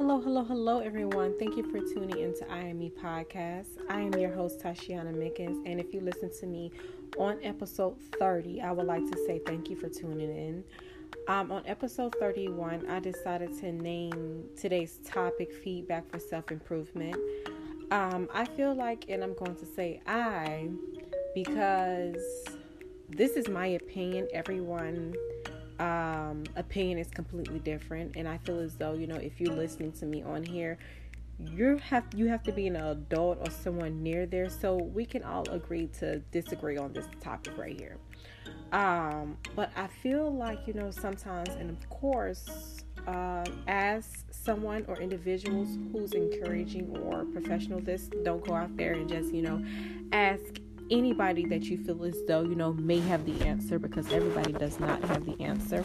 Hello, hello, hello, everyone. Thank you for tuning into I Am Me podcast. I am your host, Tysheona Mickens, and if you listen to me on episode 30, I would like to say thank you for tuning in. Um, on episode 31, I decided to name today's topic feedback for self improvement. Um, I feel like, and I'm going to say I, because this is my opinion. Everyone um, opinion is completely different, and I feel as though you know if you're listening to me on here, you have you have to be an adult or someone near there so we can all agree to disagree on this topic right here. Um, but I feel like you know sometimes, and of course, uh, as someone or individuals who's encouraging or professional this, don't go out there and just you know ask anybody that you feel as though you know may have the answer because everybody does not have the answer.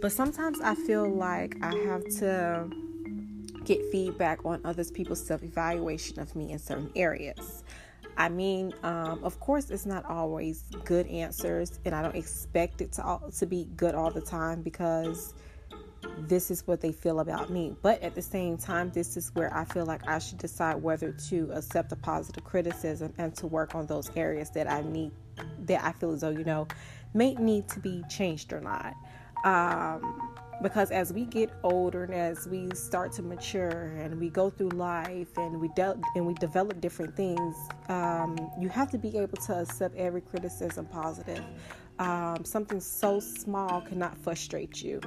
But sometimes I feel like I have to get feedback on others people's self evaluation of me in certain areas. I mean, um, of course, it's not always good answers, and I don't expect it to all, to be good all the time because this is what they feel about me. But at the same time, this is where I feel like I should decide whether to accept the positive criticism and to work on those areas that I need, that I feel as though, you know, may need to be changed or not. Um, because as we get older and as we start to mature and we go through life and we de- and we develop different things, um, you have to be able to accept every criticism positive um, something so small cannot frustrate you.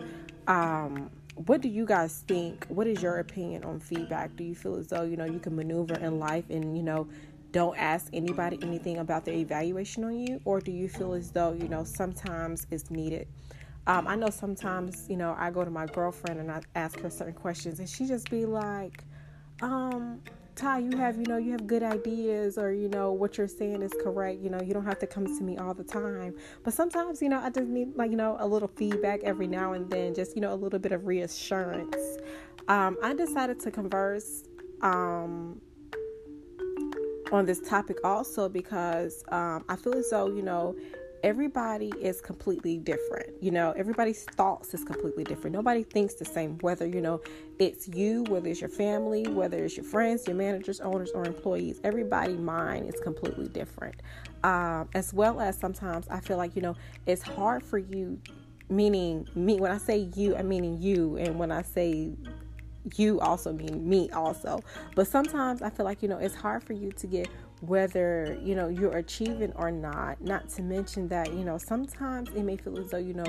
Um, what do you guys think? What is your opinion on feedback? Do you feel as though you know you can maneuver in life and you know don't ask anybody anything about their evaluation on you, or do you feel as though you know sometimes it's needed? Um, I know sometimes you know I go to my girlfriend and I ask her certain questions, and she just be like, um, Ty, you have, you know, you have good ideas or, you know, what you're saying is correct. You know, you don't have to come to me all the time. But sometimes, you know, I just need, like, you know, a little feedback every now and then, just, you know, a little bit of reassurance. Um, I decided to converse um, on this topic also because um, I feel as though, you know, everybody is completely different. You know, everybody's thoughts is completely different. Nobody thinks the same, whether, you know, it's you, whether it's your family, whether it's your friends, your managers, owners, or employees. Everybody mind is completely different. Um, as well as sometimes I feel like, you know, it's hard for you, meaning me, when I say you, I'm meaning you. And when I say you also mean me also. But sometimes I feel like, you know, it's hard for you to get whether you know you're achieving or not. Not to mention that you know sometimes it may feel as though you know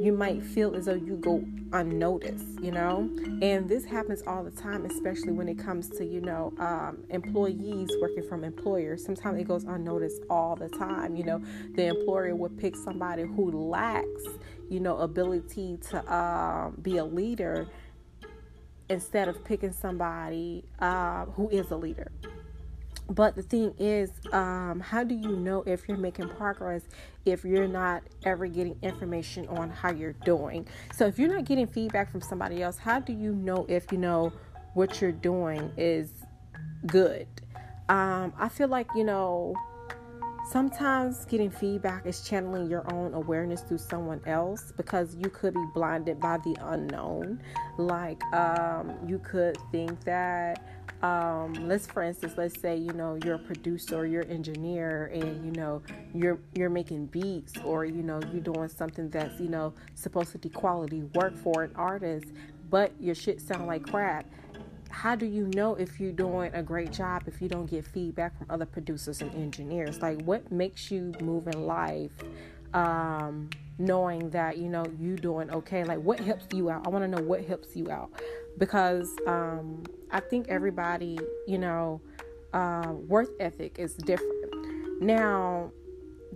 you might feel as though you go unnoticed you know? And this happens all the time especially when it comes to you know um, employees working from employers. Sometimes it goes unnoticed all the time you know? The employer would pick somebody who lacks you know ability to um, be a leader instead of picking somebody uh, who is a leader but the thing is, um, how do you know if you're making progress if you're not ever getting information on how you're doing? So, if you're not getting feedback from somebody else, how do you know if you know what you're doing is good? Um, I feel like, you know, sometimes getting feedback is channeling your own awareness through someone else because you could be blinded by the unknown. Like, um, you could think that um, let's for instance let's say you know you're a producer or you're an engineer and you know you're you're making beats or you know you're doing something that's you know supposed to be quality work for an artist but your shit sound like crap how do you know if you're doing a great job if you don't get feedback from other producers and engineers? Like what makes you move in life um, knowing that you know you doing okay? Like what helps you out? I want to know what helps you out. Because um, I think everybody, you know, uh, worth ethic is different. Now,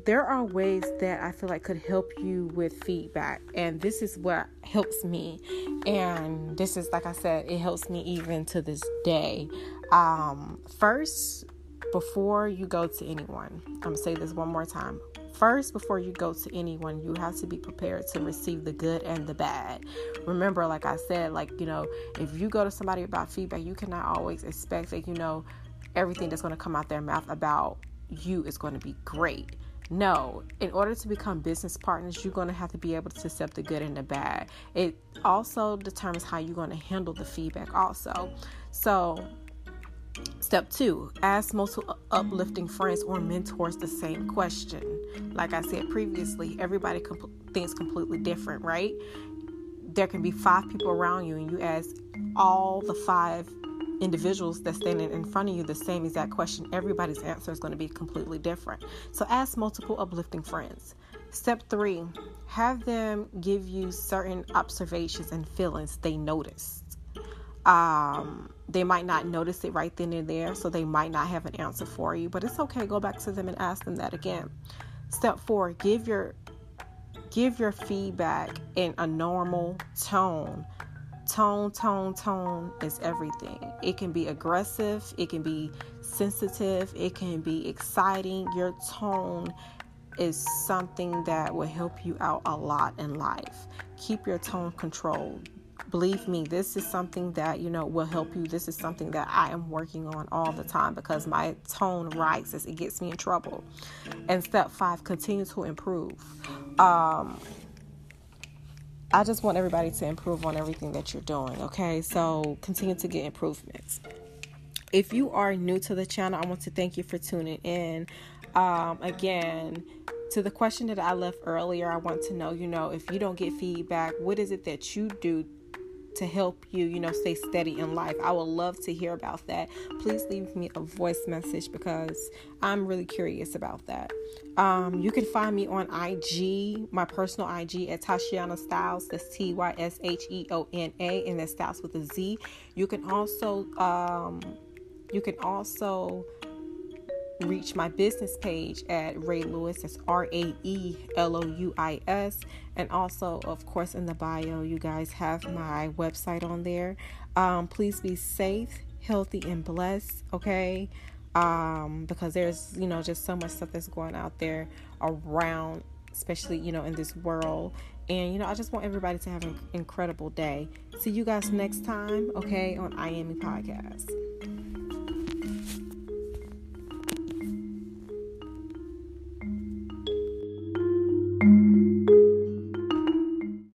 there are ways that I feel like could help you with feedback, and this is what helps me. And this is, like I said, it helps me even to this day. Um, first, before you go to anyone, I'm gonna say this one more time. First, before you go to anyone, you have to be prepared to receive the good and the bad. Remember, like I said, like, you know, if you go to somebody about feedback, you cannot always expect that, you know, everything that's going to come out their mouth about you is going to be great. No, in order to become business partners, you're going to have to be able to accept the good and the bad. It also determines how you're going to handle the feedback, also. So, Step two, ask most uplifting friends or mentors the same question. Like I said previously, everybody comp- thinks completely different, right? There can be five people around you, and you ask all the five individuals that's standing in front of you the same exact question. Everybody's answer is going to be completely different. So ask multiple uplifting friends. Step three, have them give you certain observations and feelings they noticed. Um, they might not notice it right then and there, so they might not have an answer for you, but it's okay. Go back to them and ask them that again. Step four, give your give your feedback in a normal tone. Tone, tone, tone is everything. It can be aggressive, it can be sensitive, it can be exciting. Your tone is something that will help you out a lot in life. Keep your tone controlled believe me this is something that you know will help you this is something that i am working on all the time because my tone rises it gets me in trouble and step five continue to improve um, i just want everybody to improve on everything that you're doing okay? So continue to get improvements. If you are new to the channel i want to thank you for tuning in. Um, again to the question that I left earlier, I want to know, you know, if you don't get feedback, what is it that you do to help you, you know, stay steady in life. I would love to hear about that. Please leave me a voice message because I'm really curious about that. Um, you can find me on IG, my personal IG at Tysheona Styles. That's T Y S H E O N A, and that's Styles with a Z. You can also, um, you can also reach my business page at Rae Louis. That's R A E L O U I S. And also, of course, in the bio, you guys have my website on there. Um, please be safe, healthy, and blessed, okay? Um, because there's, you know, just so much stuff that's going out there around, especially, you know, in this world. And, you know, I just want everybody to have an incredible day. See you guys next time, okay, on I Am Podcast.